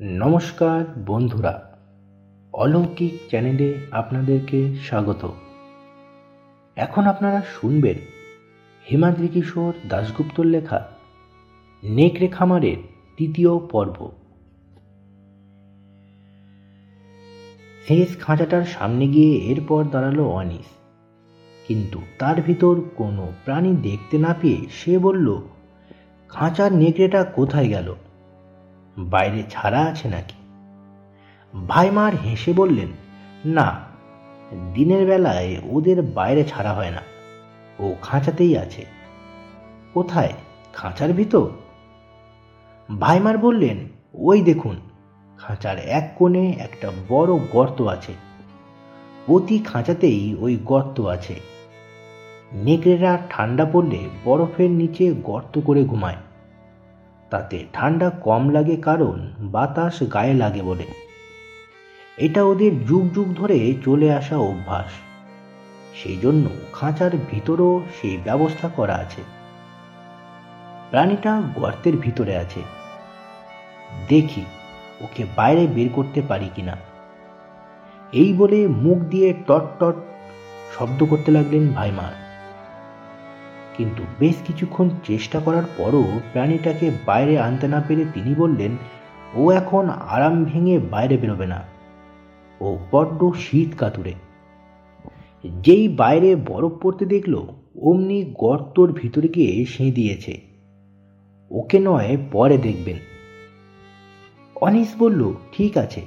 নমস্কার বন্ধুরা। অলৌকিক চ্যানেলে আপনাদেরকে স্বাগত। এখন আপনারা শুনবেন হেমাদ্রি কিশোর দাশগুপ্তর লেখা নেকড়ে খামারের তৃতীয় পর্ব। শেষ খাঁচাটার সামনে গিয়ে এরপর দাঁড়াল অনিস। কিন্তু তার ভিতর কোনো প্রাণী দেখতে না পেয়ে সে বলল, খাঁচার নেকড়েটা কোথায় গেল? বাইরে ছাড়া আছে নাকি? ভাইমার হেসে বললেন, না, দিনের বেলায় ওদের বাইরে ছাড়া হয় না। ও খাঁচাতেই আছে। কোথায়? খাঁচার ভিতর? ভাইমার বললেন, ওই দেখুন, খাঁচার এক কোণে একটা বড় গর্ত আছে। প্রতি খাঁচাতেই ওই গর্ত আছে। নেকড়েরা ঠান্ডা পড়লে বরফের নিচে গর্ত করে ঘুমায়। তাতে ঠান্ডা কম লাগে কারণ বাতাস গায়ে লাগে বলে। এটা ওদের যুগ যুগ ধরে চলে আসা অভ্যাস। সেই জন্য খাঁচার ভিতরও সেই ব্যবস্থা করা আছে। প্রাণীটা গর্তের ভিতরে আছে। দেখি ওকে বাইরে বের করতে পারি কিনা। এই বলে মুখ দিয়ে টট টট শব্দ করতে লাগলেন ভাইমার। কিন্তু বেশ কিছুক্ষণ চেষ্টা করার পরও প্রাণীটাকে বাইরে আনতে না পেরে তিনি বললেন, ও এখন আরাম ভেঙে বাইরে বেরোবে না। ও বড্ড শীত কাতুরে। যেই বাইরে বরফ পড়তে দেখল, অমনি গর্তর ভিতরে গিয়ে সে দিয়েছে ওকে নয় পরে দেখবেন। অনিস বলল, ঠিক আছে,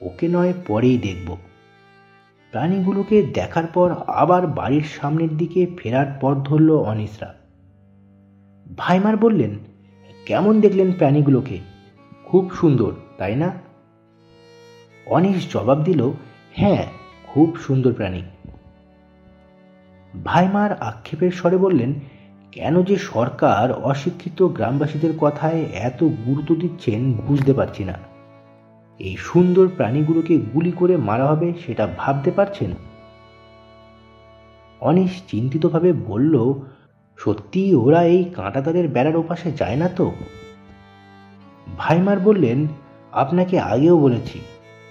ওকে নয় পরেই দেখব। প্রাণীগুলোকে দেখার পর আবার বাড়ির সামনের দিকে ফেরার পথ ধরল অনিসরা। ভাইমার বললেন, কেমন দেখলেন প্রাণীগুলোকে? খুব সুন্দর, তাই না? অনিস জবাব দিল হ্যাঁ খুব সুন্দর প্রাণী। ভাইমার আক্ষেপের স্বরে বললেন, কেন যে সরকার অশিক্ষিত গ্রামবাসীদের কথায় এত গুরুত্ব দিচ্ছেন বুঝতে পারছি না। এই সুন্দর প্রাণীগুলোকে গুলি করে মারা হবে সেটা ভাবতে পারছেন? অনিশ চিন্তিতভাবে বলল, সত্যি ওরা এই কাঁটাতারের বেড়ার ওপাশে যায় না তো? ভাইমার বললেন, আপনাকে আগেও বলেছি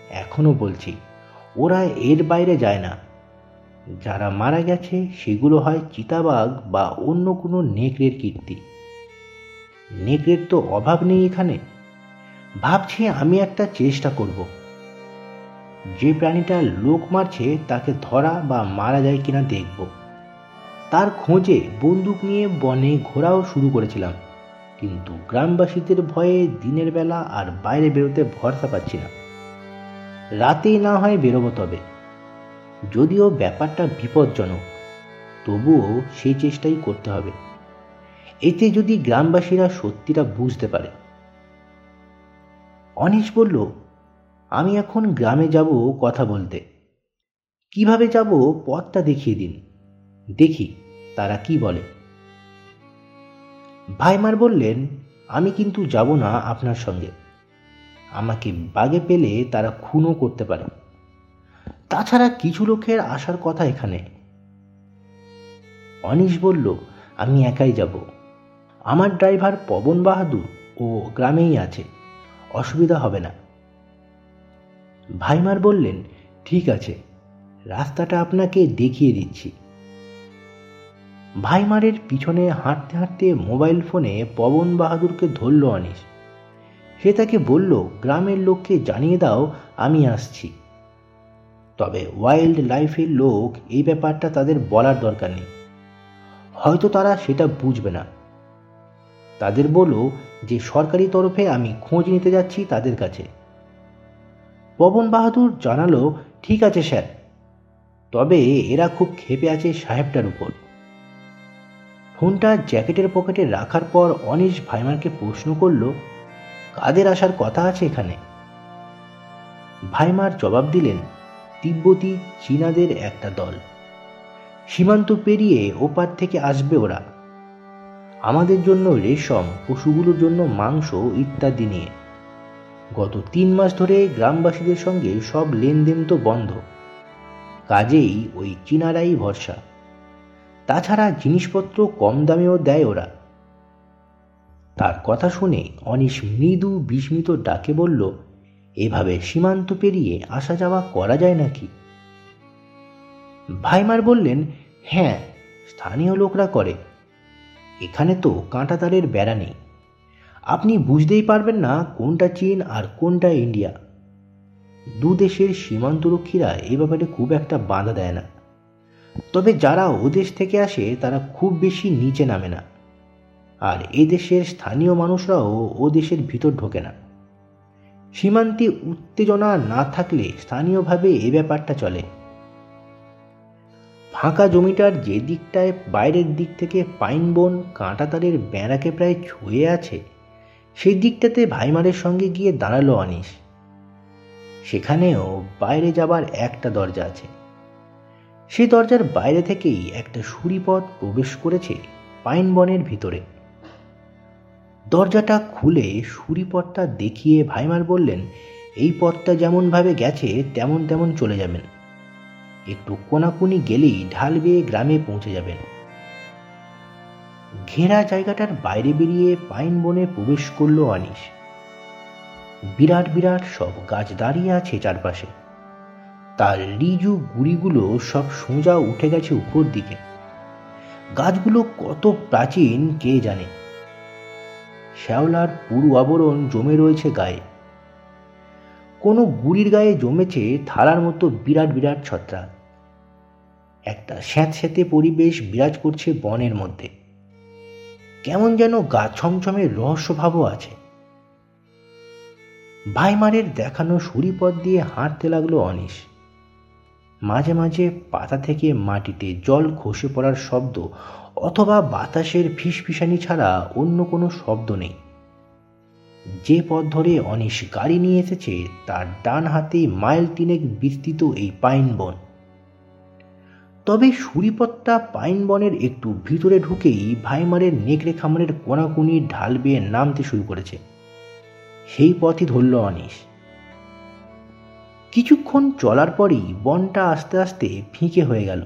এখনও বলছি, ওরা এর বাইরে যায় না। যারা মারা গেছে সেগুলো হয় চিতাবাঘ বা অন্য কোনো নেকড়ের কীর্তি। নেকড়ের তো অভাব নেই এখানে। ভাবছি আমি একটা চেষ্টা করব। যে প্রাণীটা লোক মারছে তাকে ধরা বা মারা যায় কিনা দেখব। তার খোঁজে বন্দুক নিয়ে বনে ঘোরাও শুরু করেছিলাম, কিন্তু গ্রামবাসীদের ভয়ে দিনের বেলা আর বাইরে বেরোতে ভরসা পাচ্ছি না। রাতেই না হয় বেরোবো তবে। যদিও ব্যাপারটা বিপজ্জনক, তবুও সেই চেষ্টাই করতে হবে। এতে যদি গ্রামবাসীরা সত্যিটা বুঝতে পারে অনিশ বলল, আমি এখন গ্রামে যাব কথা বলতে। কীভাবে যাব পথটা দেখিয়ে দিন। দেখি তারা কি বলে। ভাইমার বললেন, আমি কিন্তু যাব না আপনার সঙ্গে। আমাকে বাগে পেলে তারা খুনও করতে পারে। তাছাড়া কিছু লোকের আসার কথা এখানে। অনিশ বলল, আমি একাই যাব। আমার ড্রাইভার পবন বাহাদুর ও গ্রামেই আছে। অসুবিধা হবে না। ভাইমার বললেন, ঠিক আছে, রাস্তাটা আপনাকে দেখিয়ে দিচ্ছি। ভাইমারের পিছনে হাঁটতে হাঁটতে মোবাইল ফোনে পবন বাহাদুরকে ধরল অনিশ। সে তাকে বলল, গ্রামের লোককে জানিয়ে দাও, আমি আসছি। তবে ওয়াইল্ড লাইফের লোক এই ব্যাপারটা তাদের বলার দরকার নেই। হয়তো তারা সেটা বুঝবে না। তাদের বলো যে সরকারি তরফে আমি খোঁজ নিতে যাচ্ছি তাদের কাছে। পবন বাহাদুর জানালো, ঠিক আছে স্যার। তবে এরা খুব ক্ষেপে আছে সাহেবটার উপর। ফোনটা জ্যাকেটের পকেটে রাখার পর অনিশ ভাইমারকে প্রশ্ন করল, কাদের আসার কথা আছে এখানে? ভাইমার জবাব দিলেন তিব্বতী চীনাদের একটা দল। সীমান্ত পেরিয়ে ওপার থেকে আসবে ওরা। আমাদের জন্য রেশম, পশুগুলোর জন্য মাংস ইত্যাদি নিয়ে। গত তিন মাস ধরে গ্রামবাসীদের সঙ্গে সব লেনদেন তো বন্ধ। কাজেই ওই চীনারাই ভরসা। তাছাড়া জিনিসপত্র কম দামেও দেয় ওরা। তার কথা শুনে অনিশ মৃদু বিস্মিত ডাকে বলল, এভাবে সীমান্ত পেরিয়ে আসা যাওয়া করা যায় নাকি? ভাইমার বললেন হ্যাঁ স্থানীয় লোকরা করে। এখানে তো কাঁটাতারের বেড়া নেই। আপনি বুঝতেই পারবেন না কোনটা চীন আর কোনটা ইন্ডিয়া। দু দেশের সীমান্তরক্ষীরা এ ব্যাপারে খুব একটা বাধা দেয় না। তবে যারা ও দেশ থেকে আসে, তারা খুব বেশি নিচে নামে না। আর এ দেশের স্থানীয় মানুষরাও ও দেশের ভিতর ঢোকে না। সীমান্তে উত্তেজনা না থাকলে স্থানীয়ভাবে এ ব্যাপারটা চলে। ফাঁকা জমিটার যে দিকটায় বাইরের দিক থেকে পাইন বন কাঁটাতারের বেড়াকে প্রায় ছুঁয়ে আছে, সেই দিকটাতে ভাইমারের সঙ্গে গিয়ে দাঁড়াল অনিশ সেখানেও বাইরে যাবার একটা দরজা আছে। সে দরজার বাইরে থেকেই একটা সুরিপথ প্রবেশ করেছে পাইন বনের ভিতরে। দরজাটা খুলে সুরিপথটা দেখিয়ে ভাইমার বললেন, এই পথটা যেমনভাবে গেছে, তেমন তেমন চলে যাবেন। একটু কোনাকুনি গেলেই ঢাল বেয়ে গ্রামে পৌঁছে যাবেন। ঘেরা জায়গাটার বাইরে বেরিয়ে পাইন বনে প্রবেশ করল অনিশ। বিরাট বিরাট সব গাছ দাঁড়িয়ে আছে চারপাশে। তার রিজু গুড়িগুলো সব সোজা উঠে গেছে উপর দিকে। গাছগুলো কত প্রাচীন, কে জানে? শ্যাওলার পুরু আবরণ জমে রয়েছে গায়ে। কোনো গুড়ির গায়ে জমেছে থালার মতো বিরাট বিরাট ছত্রাক। একটা স্যাঁতস্যাঁতে পরিবেশ বিরাজ করছে বনের মধ্যে। কেমন যেন গা ছমছমে রহস্যভাবও আছে। ভাইমারের দেখানো সুরিপথ দিয়ে হাঁটতে লাগল অনিশ। মাঝে মাঝে পাতা থেকে মাটিতে জল খসে পড়ার শব্দ অথবা বাতাসের ফিসফিসানি ছাড়া অন্য কোনো শব্দ নেই। যে পথ ধরে অনিশ গাড়ি নিয়ে এসেছে, তার ডান হাতে মাইল তিনেক বিস্তৃত এই পাইন বন। তবে সুরিপথটা পাইন বনের একটু ভিতরে ঢুকেই ভাইমারের নেকড়ে খামারের কোনাকুনি ঢাল বেয়ে নামতে শুরু করেছে। সেই পথই ধরল অনিশ। কিছুক্ষণ চলার পরই বনটা আস্তে আস্তে ফিঁকে হয়ে গেল।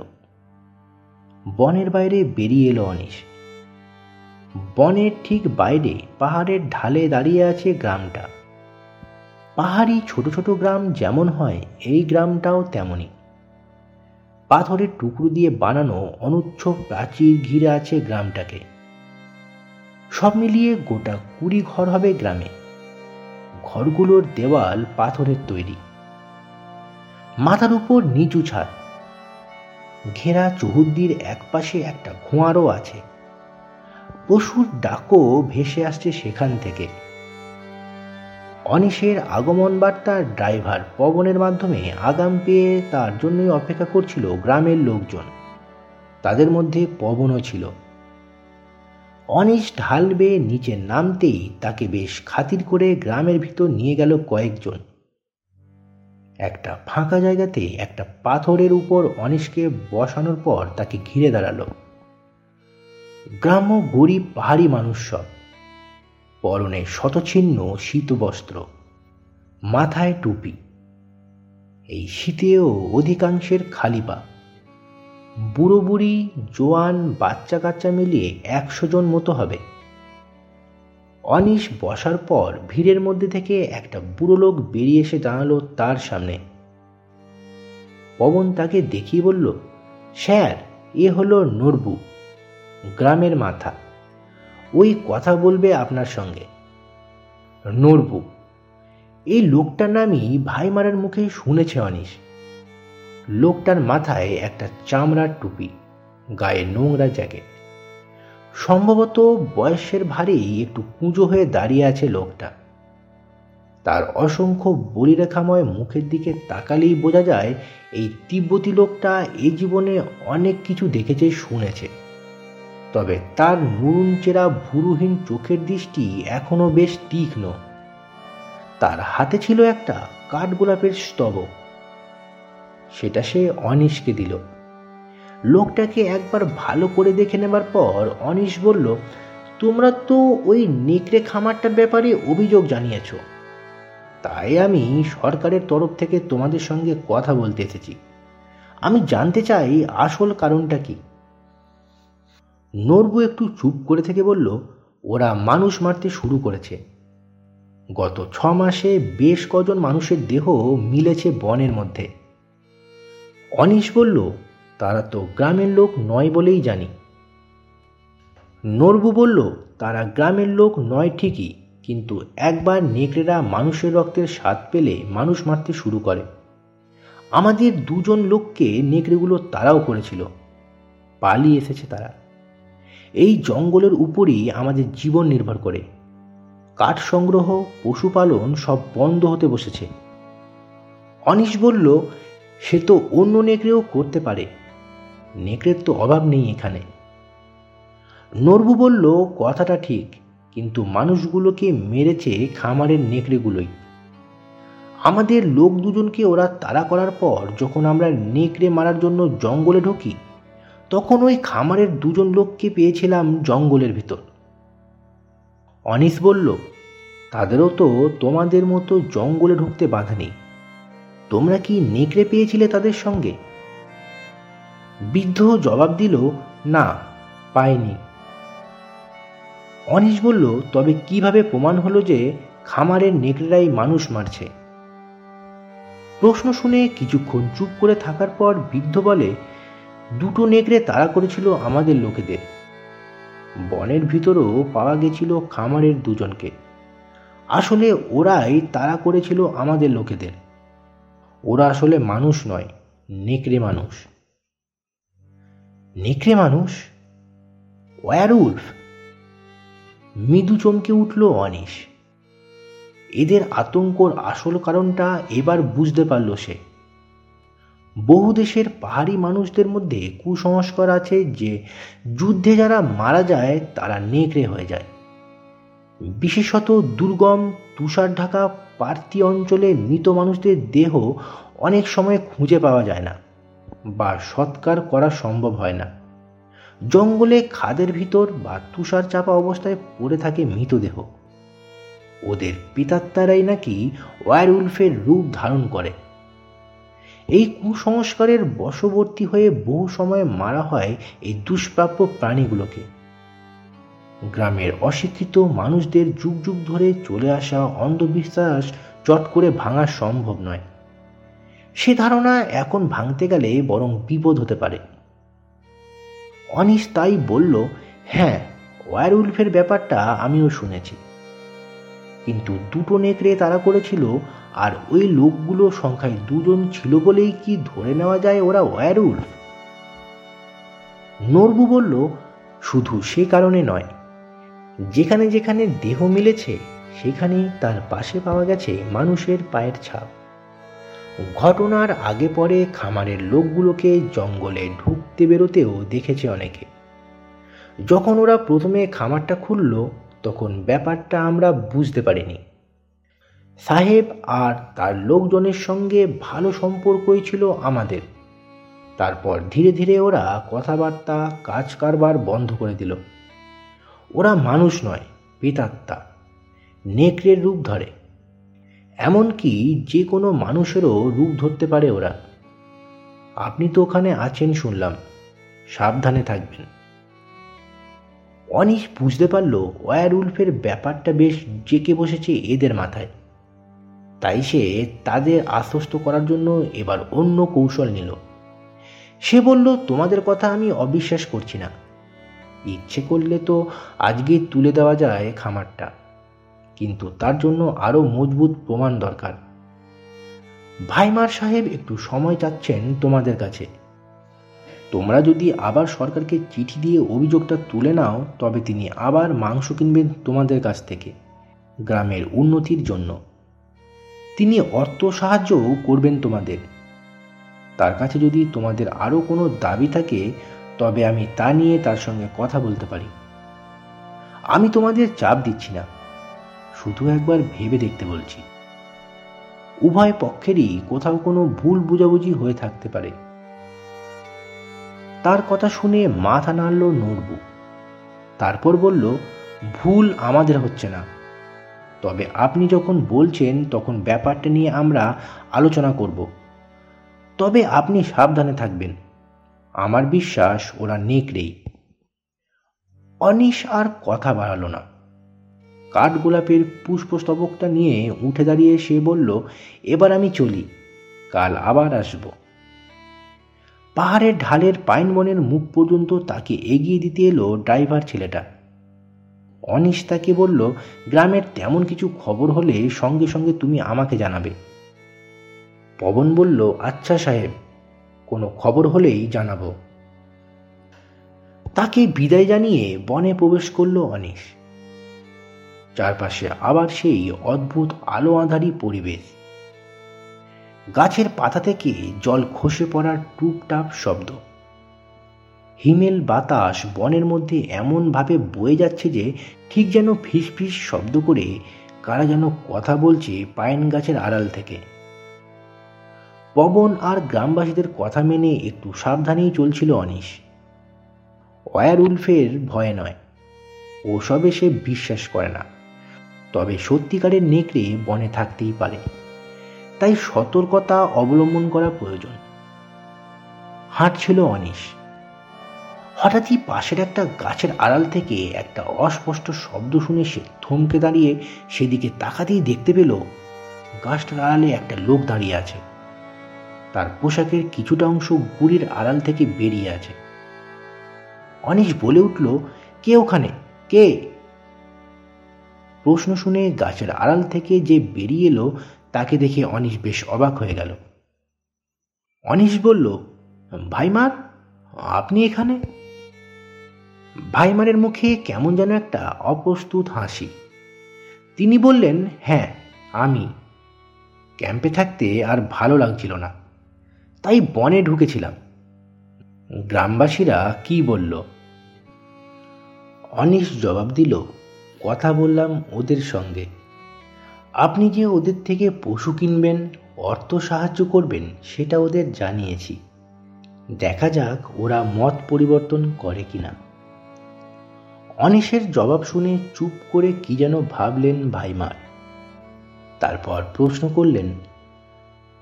বনের বাইরে বেরিয়ে এলো অনিশ। বনের ঠিক বাইরে পাহাড়ের ঢালে দাঁড়িয়ে আছে গ্রামটা। পাহাড়ি ছোট ছোট গ্রাম যেমন হয়, এই গ্রামটাও তেমনই। পাথরের টুকরো দিয়ে বানানো অনুচ্ছ প্রাচীর ঘিরে আছে গ্রামটাকে। সব মিলিয়ে গোটা কুড়ি ঘর হবে গ্রামে। ঘরগুলোর দেওয়াল পাথরের তৈরি। মাথার উপর নিচু ছাদ। ঘেরা চৌহদ্দির একপাশে একটা খোঁয়ারও আছে। পশুর ডাকও ভেসে আসছে সেখান থেকে। অনিশের আগমন বার্তার ড্রাইভার পবনের মাধ্যমে আগাম পেয়ে তার জন্যই অপেক্ষা করছিল গ্রামের লোকজন। তাদের মধ্যে পবনও ছিল। অনিশ ঢাল বেয়ে নিচে নামতেই তাকে বেশ খাতির করে গ্রামের ভিতর নিয়ে গেল কয়েকজন। একটা ফাঁকা জায়গাতে একটা পাথরের উপর অনিশকে বসানোর পর তাকে ঘিরে দাঁড়াল। গ্রাম্য গরিব পাহাড়ি মানুষ সব। পরনে শতছিন্ন শীতবস্ত্র, মাথায় টুপি। এই শীতেও অধিকাংশের খালি পা। বুড়ো বুড়ি, জোয়ান বাচ্চা কাচ্চা মিলিয়ে একশো জন মতো হবে। অনিশ বসার পর ভিড়ের মধ্যে থেকে একটা বুড়ো লোক বেরিয়ে এসে দাঁড়াল তার সামনে। পবন তাকে দেখিয়ে বলল, স্যার, এ হলো নরবু, গ্রামের মাথা। ওই কথা বলবে আপনার সঙ্গে। নরবু এই লোকটার নামই ভাইমারার মুখে শুনেছে অনিশ। লোকটার মাথায় একটা চামড়ার টুপি, গায়ে নোংরা জ্যাকেট। সম্ভবত বয়সের ভারেই একটু কুঁজো হয়ে দাঁড়িয়ে আছে লোকটা। তার অসংখ্য বলিরেখাময় মুখের দিকে তাকালেই বোঝা যায়, এই তিব্বতী লোকটা এই জীবনে অনেক কিছু দেখেছে, শুনেছে। তবে তার নুরুন চেরা ভুরুহীন চোখের দৃষ্টি এখনও বেশ তীক্ষ্ণ। তার হাতে ছিল একটা কাঠগোলাপের স্তবক। সেটা সে অনিশকে দিল। লোকটাকে একবার ভালো করে দেখে নেবার পর অনিশ বলল, তোমরা তো ওই নেকড়ে খামারটার ব্যাপারে অভিযোগ জানিয়েছ। তাই আমি সরকারের তরফ থেকে তোমাদের সঙ্গে কথা বলতে এসেছি। আমি জানতে চাই আসল কারণটা কি? নরবু একটু চুপ করে থেকে বলল, ওরা মানুষ মারতে শুরু করেছে। গত ছ মাসে বেশ কজন মানুষের দেহ মিলেছে বনের মধ্যে। অনিশ বলল, তারা তো গ্রামের লোক নয় বলেই জানি। নরবু বলল, তারা গ্রামের লোক নয় ঠিকই, কিন্তু একবার নেকড়েরা মানুষের রক্তের স্বাদ পেলে মানুষ মারতে শুরু করে। আমাদের দুজন লোককে নেকড়েগুলো তারাও করেছিল। পালিয়ে এসেছে তারা। এই জঙ্গলের উপরই আমাদের জীবন নির্ভর করে। কাঠ সংগ্রহ, পশুপালন সব বন্ধ হতে বসেছে। অনিশ বলল, সে তো অন্য নেকড়েও করতে পারে। নেকড়ের তো অভাব নেই এখানে। নরবু বলল, কথাটা ঠিক, কিন্তু মানুষগুলোকে মেরেছে খামারের নেকড়েগুলোই। আমাদের লোক দুজনকে ওরা তাড়া করার পর যখন আমরা নেকড়ে মারার জন্য জঙ্গলে ঢুকি তখন ওই খামারের দুজন লোককে পেয়েছিলাম জঙ্গলের ভিতর। অনিস বলল, তাদেরও তো তোমাদের মতো জঙ্গলে ঢুকতে বাধা নেই। তোমরা কি নেকড়ে পেয়েছিলে তাদের সঙ্গে? বৃদ্ধ জবাব দিল, না পায়নি অনিশ বলল, তবে কীভাবে প্রমাণ হলো যে খামারের নেকড়েরাই মানুষ মারছে? প্রশ্ন শুনে কিছুক্ষণ চুপ করে থাকার পর বৃদ্ধ বলে দুটো নেকড়ে তাড়া করেছিল আমাদের লোকেদের। বনের ভিতরও পাওয়া গেছিল খামারের দুজনকে। আসলে ওরাই তাড়া করেছিল আমাদের লোকেদের। ওরা আসলে মানুষ নয়, নেকড়ে মানুষ। নেকড়ে মানুষ? ওয়ারউলফ মৃদু চমকে উঠল অনিশ। এদের আতঙ্কর আসল কারণটা এবার বুঝতে পারল সে। বহু দেশের পাহাড়ি মানুষদের মধ্যে কুসংস্কার আছে যে যুদ্ধে যারা মারা যায়, তারা নেকড়ে হয়ে যায়। বিশেষত দুর্গম, তুষার ঢাকা পার্তি অঞ্চলে মৃত মানুষদের দেহ অনেক সময় খুঁজে পাওয়া যায় না বা সৎকার করা সম্ভব হয় না। জঙ্গলে খাদের ভিতর বা তুষার চাপা অবস্থায় পড়ে থাকে মৃতদেহ ওদের পিতাত্তারাই নাকি ওয়ার উলফের রূপ ধারণ করে। এই কুসংস্কারের বশবর্তী হয়ে বহু সময় মারা হয় এই দুষ্প্রাপ্য প্রাণীগুলোকে। গ্রামের অশিক্ষিত মানুষদের যুগ যুগ ধরে চলে আসা অন্ধবিশ্বাস চট করে ভাঙা সম্ভব নয়। সে ধারণা এখন ভাঙতে গেলে বরং বিপদ হতে পারে। অনিশ তাই বলল হ্যাঁ ওয়ার উলফের ব্যাপারটা আমিও শুনেছি। কিন্তু দুটো নেকড়ে তারা করেছিল আর ওই লোকগুলো সংখ্যায় দুজন ছিল বলেই কি ধরে নেওয়া যায় ওরা ওয়ার উলফ নরবু বলল, শুধু সে কারণে নয়। যেখানে যেখানে দেহ মিলেছে সেখানে তার পাশে পাওয়া গেছে মানুষের পায়ের ছাপ। ঘটনার আগে পরে খামারের লোকগুলোকে জঙ্গলে ঢুকতে বেরোতেও দেখেছে অনেকে। যখন ওরা প্রথমে খামারটা খুলল, তখন ব্যাপারটা আমরা বুঝতে পারিনি। সাহেব আর তার লোকজনের সঙ্গে ভালো সম্পর্কই ছিল আমাদের। তারপর ধীরে ধীরে ওরা কথাবার্তা কাজ কারবার বন্ধ করে দিল। ওরা মানুষ নয়, পিতাত্মা, নেকড়ের রূপ ধরে। এমনকি যে কোনো মানুষেরও রূপ ধরতে পারে ওরা। আপনি তো ওখানে আছেন শুনলাম, সাবধানে থাকবেন। অনিশ বুঝতে পারল ওয়ার উলফের ব্যাপারটা বেশ জেকে বসেছে এদের মাথায়। তাই সে তাদের আশ্বস্ত করার জন্য এবার অন্য কৌশল নিল। সে বলল, তোমাদের কথা আমি অবিশ্বাস করছি না। ইচ্ছে করলে তো আজকে তুলে দেওয়া যায় খামারটা। কিন্তু তার জন্য আরও মজবুত প্রমাণ দরকার। ভাইমার সাহেব একটু সময় চাচ্ছেন তোমাদের কাছে। তোমরা যদি আবার সরকারকে চিঠি দিয়ে অভিযোগটা তুলে নাও, তবে তিনি আবার মাংস কিনবেন তোমাদের কাছ থেকে, গ্রামের উন্নতির জন্য। তিনি অর্থ সাহায্যও করবেন তোমাদের। তার কাছে যদি তোমাদের আরও কোনো দাবি থাকে, তবে আমি তা নিয়ে তার সঙ্গে কথা বলতে পারি। আমি তোমাদের চাপ দিচ্ছি না, শুধু একবার ভেবে দেখতে বলছি। উভয় পক্ষেরই কোথাও কোনো ভুল বুঝাবুঝি হয়ে থাকতে পারে। তার কথা শুনে মাথা নাড়ল নড়বু তারপর বলল, ভুল আমাদের হচ্ছে না। তবে আপনি যখন বলছেন, তখন ব্যাপারটা নিয়ে আমরা আলোচনা করব। তবে আপনি সাবধানে থাকবেন। আমার বিশ্বাস, ওরা নেকড়েই অনিশ আর কথা বাড়ালো না। কাঠগোলাপের পুষ্পস্তবকটা নিয়ে উঠে দাঁড়িয়ে সে বলল, এবার আমি চলি, কাল আবার আসব। পাহাড়ের ঢালের পাইন বনের মুখ পর্যন্ত তাকে এগিয়ে দিতে এলো ড্রাইভার ছেলেটা। অনিশ তাকে বলল, গ্রামের তেমন কিছু খবর হলে সঙ্গে সঙ্গে তুমি আমাকে জানাবে। পবন বলল আচ্ছা সাহেব, কোনো খবর হলেই জানাব। তাকে বিদায় জানিয়ে বনে প্রবেশ করল অনিশ। চারপাশে আবার সেই অদ্ভুত আলো আঁধারি পরিবেশ। গাছের পাতা থেকে জল খসে পড়ার টুপটাপ শব্দ। হিমেল বাতাস বনের মধ্যে এমনভাবে বয়ে যাচ্ছে যে ঠিক যেন ফিস ফিস শব্দ করে কারা যেন কথা বলছে পাইন গাছের আড়াল থেকে। পবন আর গ্রামবাসীদের কথা মেনে একটু সাবধানেই চলছিল অনিশ। ওয়ার উলফের ভয় নয়। ওসবে সে বিশ্বাস করে না। তবে সত্যিকারের নেকড়ে বনে থাকতেই পারে। তাই সতর্কতা অবলম্বন করা প্রয়োজন। হাঁটছিল অনিশ। হঠাৎই পাশের একটা গাছের আড়াল থেকে একটা অস্পষ্ট শব্দ শুনে সে থমকে দাঁড়িয়ে সেদিকে তাকাতেই দেখতে পেল গাছটার আড়ালে একটা লোক দাঁড়িয়ে আছে। তার পোশাকের কিছুটা অংশ গুড়ির আড়াল থেকে বেরিয়ে আছে। অনিশ বলে উঠল, কে ওখানে? কে? প্রশ্ন শুনে গাছের আড়াল থেকে যে বেরিয়ে এলো, তাকে দেখে অনিশ বেশ অবাক হয়ে গেল। অনিশ বলল, ভাইমার, আপনি এখানে? ভাইমারের মুখে কেমন যেন একটা অপ্রস্তুত হাসি। তিনি বললেন হ্যাঁ আমি। ক্যাম্পে থাকতে আর ভালো লাগছিল না। তাই বনে ঢুকেছিলাম। গ্রামবাসীরা কি বলল? অনিশ জবাব দিল, কথা বললাম ওদের সঙ্গে। আপনি যে ওদের থেকে পশু কিনবেন, অর্থ সাহায্য করবেন, সেটা ওদের জানিয়েছি। দেখা যাক ওরা মত পরিবর্তন করে কিনা। অনিশের জবাব শুনে চুপ করে কি যেন ভাবলেন ভাইমার। তারপর প্রশ্ন করলেন,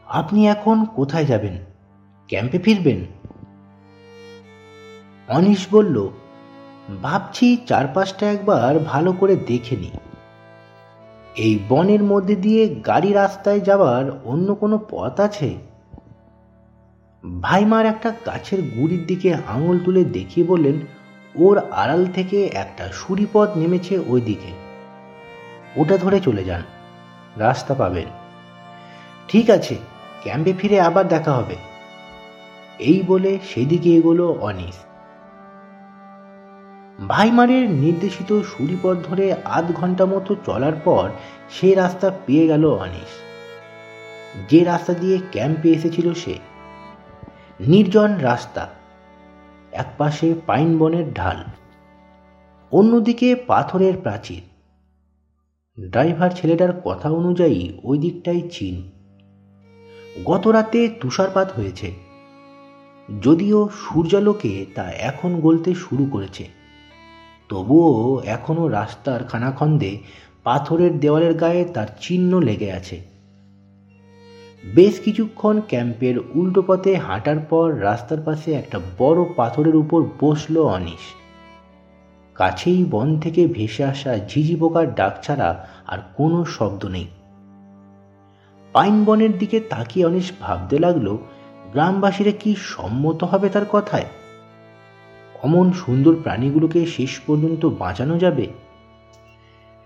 আপনি এখন কোথায় যাবেন? ক্যাম্পে ফিরবেন? অনিশ বলল, ভাবছি চারপাশটা একবার ভালো করে দেখে নি এই বনের মধ্যে দিয়ে গাড়ি রাস্তায় যাওয়ার অন্য কোনো পথ আছে? ভাইমার একটা গাছের গুড়ির দিকে আঙুল তুলে দেখিয়ে বললেন ওর আড়াল থেকে একটা সুরিপথ নেমেছে ওই দিকে ওটা ধরে চলে যান। রাস্তা পাবেন। ঠিক আছে, ক্যাম্পে ফিরে আবার দেখা হবে। এই বলে সেদিকে এগোলো অনিস। ভাইমারের নির্দেশিত সুরিপথ ধরে আধ ঘণ্টা মতো চলার পর সে রাস্তা পেয়ে গেল অনিশ যে রাস্তা দিয়ে ক্যাম্পে এসেছিল সে। নির্জন রাস্তা। একপাশে পাইন বনের ঢাল, অন্যদিকে পাথরের প্রাচীর। ড্রাইভার ছেলেটার কথা অনুযায়ী ওই দিকটাই চীন। গত রাতে তুষারপাত হয়েছে, যদিও সূর্যালোকে তা এখন গলতে শুরু করেছে। তবুও এখনও রাস্তার খানাখন্দে পাথরের দেওয়ালের গায়ে তার চিহ্ন লেগে আছে। বেশ কিছুক্ষণ ক্যাম্পের উল্টো পথে হাঁটার পর রাস্তার পাশে একটা বড় পাথরের উপর বসল অনিশ। কাছেই বন থেকে ভেসে আসা ঝিঝি পোকার ডাক ছাড়া আর কোনো শব্দ নেই। পাইন বনের দিকে তাকিয়ে অনিশ ভাবতে লাগল, গ্রামবাসীরা কি সম্মত হবে তার কথায়? অমন সুন্দর প্রাণীগুলোকে শেষ পর্যন্ত বাঁচানো যাবে?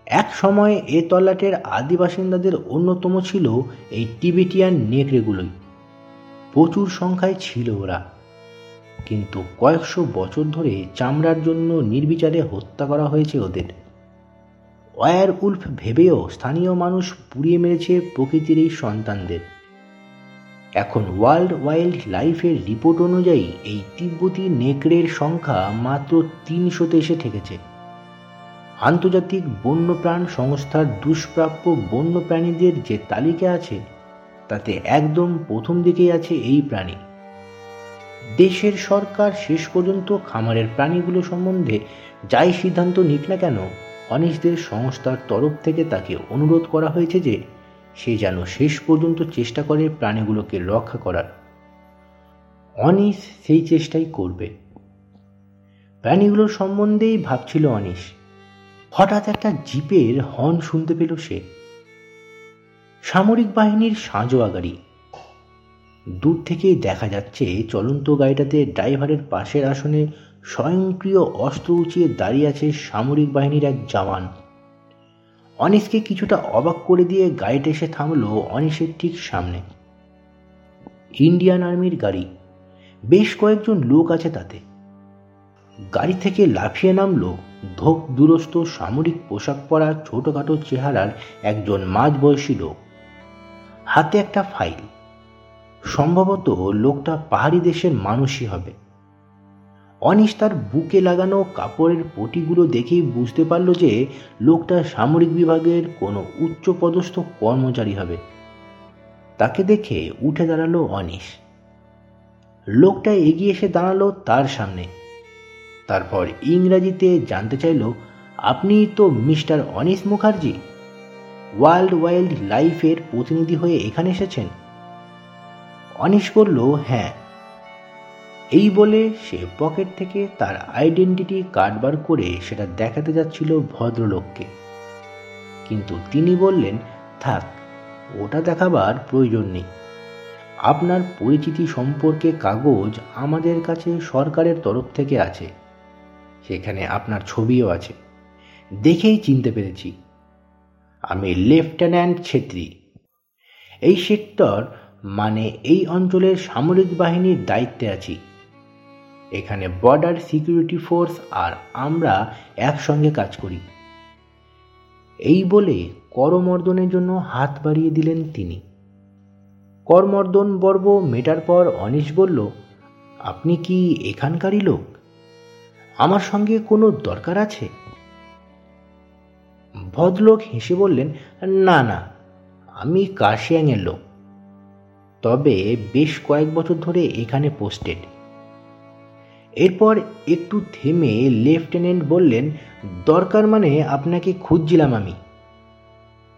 এক সময় এ তল্লাটের আদি বাসিন্দাদের অন্যতম ছিল এই টিবেটিয়ান নেকড়েগুলোই। প্রচুর সংখ্যায় ছিল ওরা। কিন্তু কয়েকশো বছর ধরে চামড়ার জন্য নির্বিচারে হত্যা করা হয়েছে ওদের। ওয়ার উল্ফ ভেবেও স্থানীয় মানুষ পুড়িয়ে মেরেছে প্রকৃতির এই সন্তানদের। এখন ওয়ার্ল্ড ওয়াইল্ড লাইফের রিপোর্ট অনুযায়ী এই তিব্বতী নেকড়ের সংখ্যা মাত্র তিনশোতে এসে ঠেকেছে। আন্তর্জাতিক বন্যপ্রাণ সংস্থার দুষ্প্রাপ্য বন্য প্রাণীদের যে তালিকা আছে, তাতে একদম প্রথম দিকেই আছে এই প্রাণী। দেশের সরকার শেষ পর্যন্ত খামারের প্রাণীগুলো সম্বন্ধে যাই সিদ্ধান্ত নিক না কেন অনিশদের সংস্থার তরফ থেকে তাকে অনুরোধ করা হয়েছে যে, সে যেন শেষ পর্যন্ত চেষ্টা করে প্রাণীগুলোকে রক্ষা করার। অনিশ সেই চেষ্টাই করবে। প্রাণীগুলোর সম্বন্ধেই ভাবছিল অনিশ। হঠাৎ একটা জিপের হর্ন শুনতে পেল সে। সামরিক বাহিনীর সাঁজোয়া গাড়ি দূর থেকেই দেখা যাচ্ছে চলন্ত গাড়িটাতে ড্রাইভারের পাশের আসনে স্বয়ংক্রিয় অস্ত্র উঁচিয়ে দাঁড়িয়ে আছে সামরিক বাহিনীর এক জওয়ান। অনিশকে কিছুটা অবাক করে দিয়ে গাড়িটা এসে থামলো অনিশের ঠিক সামনে। ইন্ডিয়ান আর্মির গাড়ি। বেশ কয়েকজন লোক আছে তাতে। গাড়ি থেকে লাফিয়ে নামলো ধোক দুরস্ত সামরিক পোশাক পরা ছোটখাটো চেহারার একজন মাঝবয়সী লোক। হাতে একটা ফাইল। সম্ভবত লোকটা পাহাড়ি দেশের মানুষই হবে। অনিশ তার বুকে লাগানো কাপড়ের পটিগুলো দেখেই বুঝতে পারল যে লোকটা সামরিক বিভাগের কোনো উচ্চপদস্থ কর্মচারী হবে। তাকে দেখে উঠে দাঁড়াল অনিশ লোকটা এগিয়ে এসে দাঁড়াল তার সামনে। তারপর ইংরাজিতে জানতে চাইল, আপনি তো Mister Anish Mukherjee, world wild লাইফের প্রতিনিধি হয়ে এখানে এসেছেন? অনিশ বলল হ্যাঁ। এই বলে সে পকেট থেকে তার আইডেন্টিটি কার্ড বার করে সেটা দেখাতে যাচ্ছিল ভদ্রলোককে। কিন্তু তিনি বললেন, থাক, ওটা দেখাবার প্রয়োজন নেই। আপনার পরিচিতি সম্পর্কে কাগজ আমাদের কাছে সরকারের তরফ থেকে আছে। সেখানে আপনার ছবিও আছে। দেখেই চিনতে পেরেছি। আমি লেফটেন্যান্ট ছেত্রী। এই সেক্টর মানে এই অঞ্চলের সামরিক বাহিনীর দায়িত্বে আছি। এখানে বর্ডার সিকিউরিটি ফোর্স আর আমরা একসঙ্গে কাজ করি। এই বলে করমর্দনের জন্য হাত বাড়িয়ে দিলেন তিনি। করমর্দন পর্ব মেটার পর অনিশ বলল, আপনি কি এখানকারই লোক? আমার সঙ্গে কোনো দরকার আছে? ভদ্রলোক হেসে বললেন, না না, আমি কাশিয়াংয়ের লোক। তবে বেশ কয়েক বছর ধরে এখানে পোস্টেড এরপর একটু থেমে লেফটেন্যান্ট বললেন, দরকার মানে আপনাকে খুঁজছিলাম আমি।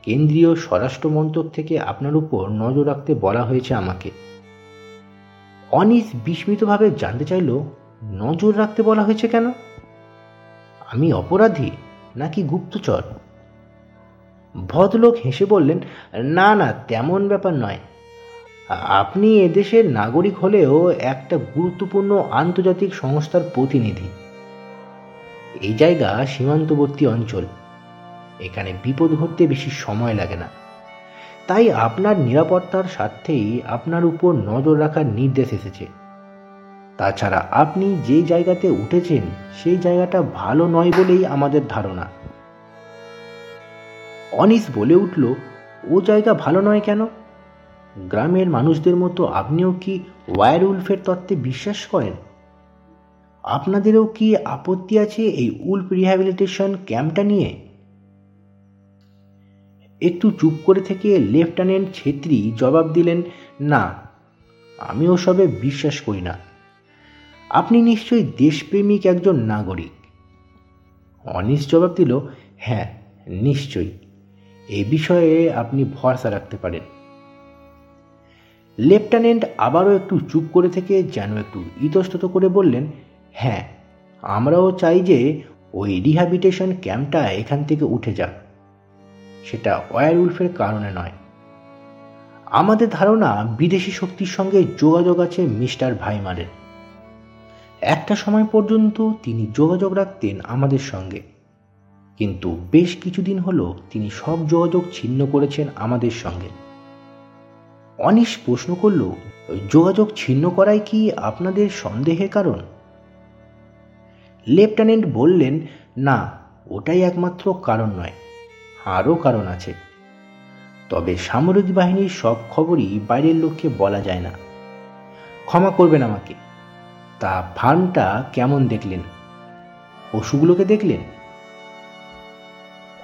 কেন্দ্রীয় স্বরাষ্ট্র মন্ত্রক থেকে আপনার উপর নজর রাখতে বলা হয়েছে আমাকে। অনিস বিস্মিতভাবে জানতে চাইল নজর রাখতে বলা হয়েছে কেন? আমি অপরাধী নাকি গুপ্তচর? ভদ্রলোক হেসে বললেন, না না, তেমন ব্যাপার নয়। আপনি এদেশের নাগরিক হলেও একটা গুরুত্বপূর্ণ আন্তর্জাতিক সংস্থার প্রতিনিধি। এই জায়গা সীমান্তবর্তী অঞ্চল। এখানে বিপদ ঘটতে বেশি সময় লাগে না। তাই আপনার নিরাপত্তার স্বার্থেই আপনার উপর নজর রাখার নির্দেশ এসেছে। তাছাড়া আপনি যে জায়গাতে উঠেছেন, সেই জায়গাটা ভালো নয় বলেই আমাদের ধারণা। অনিস বলে উঠল, ও জায়গা ভালো নয় কেন? গ্রামের মানুষদের মতো আপনিও কি ওয়ার উলফের তত্ত্বে বিশ্বাস করেন? আপনাদেরও কি আপত্তি আছে এই উল্ফ রিহ্যাবিলিটেশন ক্যাম্পটা নিয়ে? একটু চুপ করে থেকে লেফটেন্যান্ট ছেত্রী জবাব দিলেন, না আমি ওসবে বিশ্বাস করি না। আপনি নিশ্চয়ই দেশপ্রেমিক একজন নাগরিক। অনিস জবাব দিল হ্যাঁ নিশ্চয়ই। এ বিষয়ে আপনি ভরসা রাখতে পারেন। লেফটেন্যান্ট আবারও একটু চুপ করে থেকে যেন একটু ইতস্তত করে বললেন হ্যাঁ আমরাও চাই যে ওই রিহ্যাবিটেশন ক্যাম্পটা এখান থেকে উঠে যাক। সেটা ওয়ার উলফের কারণে নয়। আমাদের ধারণা বিদেশি শক্তির সঙ্গে যোগাযোগ আছে মিস্টার ভাইমারের। একটা সময় পর্যন্ত তিনি যোগাযোগ রাখতেন আমাদের সঙ্গে। কিন্তু বেশ কিছুদিন হলো তিনি সব যোগাযোগ ছিন্ন করেছেন আমাদের সঙ্গে। অনিশ প্রশ্ন করল, যোগাযোগ ছিন্ন করাই কি আপনাদের সন্দেহের কারণ? লেফটেন্যান্ট বললেন, না, ওটাই একমাত্র কারণ নয়, আরও কারণ আছে। তবে সামরিক বাহিনীর সব খবরই বাইরের লোককে বলা যায় না। ক্ষমা করবেন আমাকে। তা ফার্মটা কেমন দেখলেন? পশুগুলোকে দেখলেন?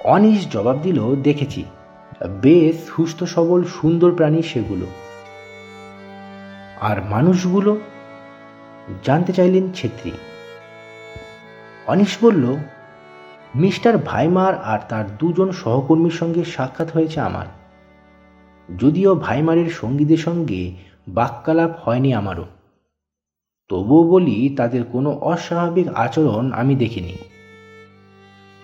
অনিশ জবাব দিল, দেখেছি। বেশ সুস্থ, সবল, সুন্দর প্রাণী সেগুলো। আর মানুষগুলো? জানতে চাইলেন ছেত্রী। অনিশ বলল, মিস্টার ভাইমার আর তার দুজন সহকর্মীর সঙ্গে সাক্ষাৎ হয়েছে আমার। যদিও ভাইমারের সঙ্গীদের সঙ্গে বাক্যালাপ হয়নি আমারও। তবুও বলি, তাদের কোনো অস্বাভাবিক আচরণ আমি দেখিনি।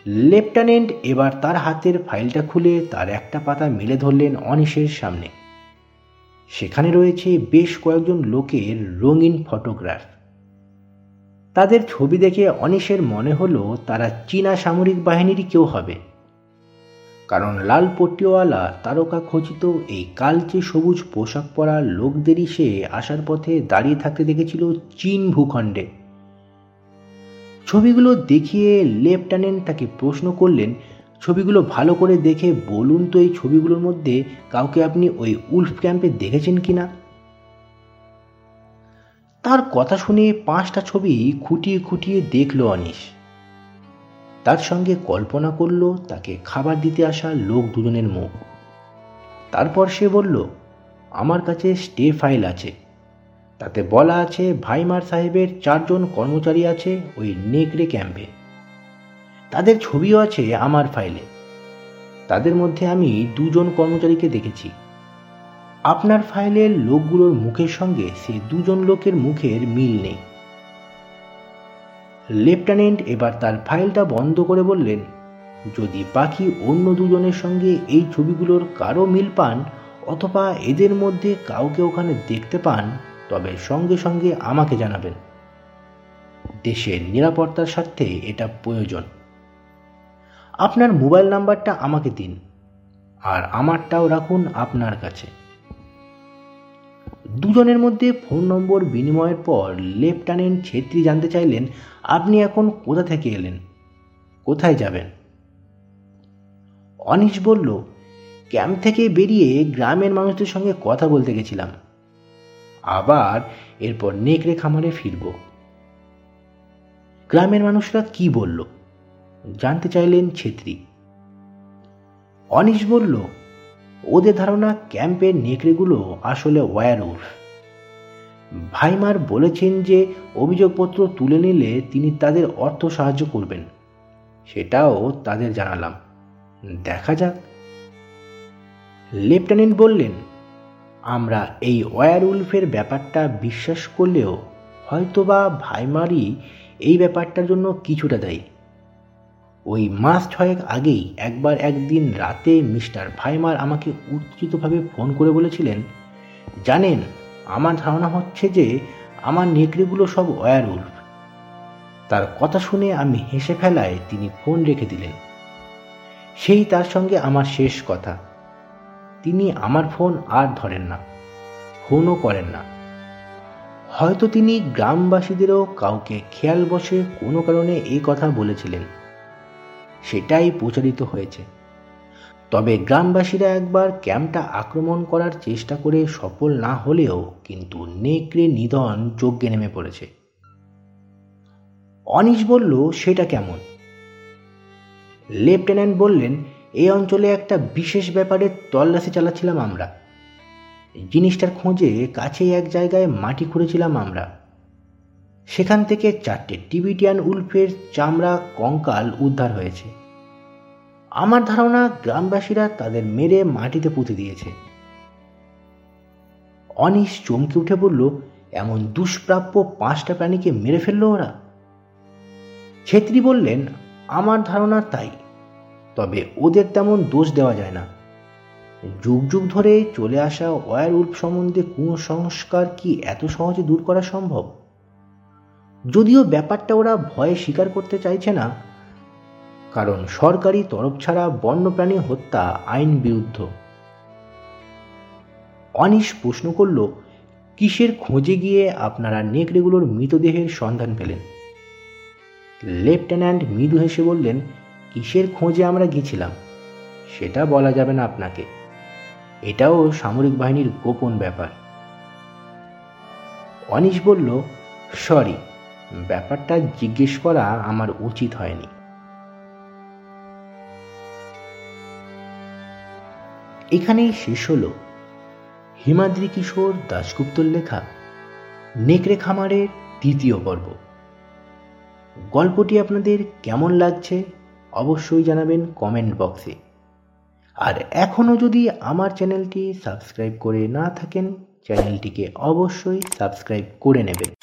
লেফটেন্যান্ট এবার তার হাতের ফাইলটা খুলে তার একটা পাতা মেলে ধরলেন অনিশের সামনে। সেখানে রয়েছে বেশ কয়েকজন লোকের রঙিন ফটোগ্রাফ। তাদের ছবি দেখে অনিশের মনে হলো, তারা চীনা সামরিক বাহিনীরই কেউ হবে। কারণ লাল পট্টিওয়ালা তারকা খচিত এই কালচে সবুজ পোশাক পরা লোকদেরই সে আসার পথে দাঁড়িয়ে থাকতে দেখেছিল চীন ভূখণ্ডে। ছবিগুলো দেখিয়ে লেফটেন্যান্ট তাকে প্রশ্ন করলেন, ছবিগুলো ভালো করে দেখে বলুন তো এই ছবিগুলোর মধ্যে কাউকে আপনি ওই উল্ফ ক্যাম্পে দেখেছেন কি না? তার কথা শুনে পাঁচটা ছবি খুঁটিয়ে খুঁটিয়ে দেখল অনিশ। তার সঙ্গে কল্পনা করল, তাকে খাবার দিতে আসা লোক দুজনের মুখ। তারপর সে বলল, আমার কাছে স্টে ফাইল আছে। তাতে বলা আছে, ভাইমার সাহেবের চারজন কর্মচারী আছে ওই নেকড়ে ক্যাম্পে। তাদের ছবিও আছে আমার ফাইলে। তাদের মধ্যে আমি দুজন কর্মচারীকে দেখেছি। আপনার ফাইলের লোকগুলোর মুখের সঙ্গে সে দুজন লোকের মুখের মিল নেই। লেফটেন্যান্ট এবার তার ফাইলটা বন্ধ করে বললেন, যদি বাকি অন্য দুজনের সঙ্গে এই ছবিগুলোর কারও মিল পান অথবা এদের মধ্যে কাউকে ওখানে দেখতে পান, তবে সঙ্গে সঙ্গে আমাকে জানাবেন। দেশের নিরাপত্তার স্বার্থে এটা প্রয়োজন। আপনার মোবাইল নাম্বারটা আমাকে দিন, আর আমারটাও রাখুন আপনার কাছে। দুজনের মধ্যে ফোন নম্বর বিনিময়ের পর লেফটেন্যান্ট ছেত্রী জানতে চাইলেন, আপনি এখন কোথা থেকে এলেন? কোথায় যাবেন? অনিশ বলল, ক্যাম্প থেকে বেরিয়ে গ্রামের মানুষদের সঙ্গে কথা বলতে গেছিলাম। আবার এরপর নেকড়ে খামারে ফিরব। গ্রামের মানুষরা কি বলল? জানতে চাইলেন ছেত্রী। অনিশ বলল ওদের ধারণা ক্যাম্পের নেকড়েগুলো আসলে ওয়ার উল্ফ ভাইমার বলেছেন যে অভিযোগপত্র তুলে নিলে তিনি তাদের অর্থ সাহায্য করবেন। সেটাও তাদের জানালাম। দেখা যাক। লেফটেন্যান্ট বললেন, আমরা এই ওয়ার উলফের ব্যাপারটা বিশ্বাস করলেও হয়তোবা ভাইমারই এই ব্যাপারটার জন্য কিছুটা দেয়। ওই মাস ছয়েক আগেই একবার একদিন রাতে মিস্টার ভাইমার আমাকে উত্তেজিতভাবে ফোন করে বলেছিলেন, জানেন, আমার ধারণা হচ্ছে যে আমার নেকড়েগুলো সব ওয়ার উল্ফ তার কথা শুনে আমি হেসে ফেলায় তিনি ফোন রেখে দিলেন। সেই তার সঙ্গে আমার শেষ কথা। তিনি আমার ফোন আর ধরেন না, ফোনও করেন না। হয়তো তিনি গ্রামবাসীদেরও কাউকে খেয়াল বসে কোনো কারণে এই কথা বলেছিলেন। সেটাই প্রচারিত হয়েছে। তবে গ্রামবাসীরা একবার ক্যাম্পটা আক্রমণ করার চেষ্টা করে সফল না হলেও কিন্তু নেকড়ে নিধন যজ্ঞে নেমে পড়েছে। অনিশ বলল, সেটা কেমন? লেফটেন্যান্ট বললেন, এই অঞ্চলে একটা বিশেষ ব্যাপারে তল্লাশি চালাচ্ছিলাম আমরা। জিনিসটার খোঁজে কাছেই এক জায়গায় মাটি খুঁড়েছিলাম আমরা। সেখান থেকে চারটে টিবিটিয়ান উল্ফের চামড়া কঙ্কাল উদ্ধার হয়েছে। আমার ধারণা গ্রামবাসীরা তাদের মেরে মাটিতে পুঁতে দিয়েছে। অনিশ চমকে উঠে বলল, এমন দুষ্প্রাপ্য পাঁচটা প্রাণীকে মেরে ফেলল ওরা? ছেত্রী বললেন, আমার ধারণা তাই, তবে ওদের তেমন দোষ দেওয়া যায় না। যুগ যুগ ধরে চলে আসা ওয়ার উল্ফ সম্বন্ধে কুসংস্কার কি এত সহজে দূর করা সম্ভব? যদিও ব্যাপারটা ওরা ভয়ে স্বীকার করতে চাইছে না, কারণ সরকারি তরফ ছাড়া বন্যপ্রাণী হত্যা আইন বিরুদ্ধ। অনিশ প্রশ্ন করল, কিসের খোঁজে গিয়ে আপনারা নেকড়েগুলোর মৃতদেহের সন্ধান পেলেন? লেফটেন্যান্ট মৃদু হেসে বললেন, কিসের খোঁজে আমরা গিয়েছিলাম? সেটা বলা যাবে না আপনাকে। এটাও সামরিক বাহিনীর গোপন ব্যাপার। অনিশ বলল, সরি ব্যাপারটা জিজ্ঞেস করা আমার উচিত হয়নি। এখানেই শেষ হল হিমাদ্রি কিশোর দাশগুপ্তর লেখা নেকড়ে খামারের তৃতীয় পর্ব। গল্পটি আপনাদের কেমন লাগছে অবশ্যই জানাবেন কমেন্ট বক্সে। আর এখনও যদি আমার চ্যানেলটি সাবস্ক্রাইব করে না থাকেন, চ্যানেলটিকে অবশ্যই সাবস্ক্রাইব করে নেবেন।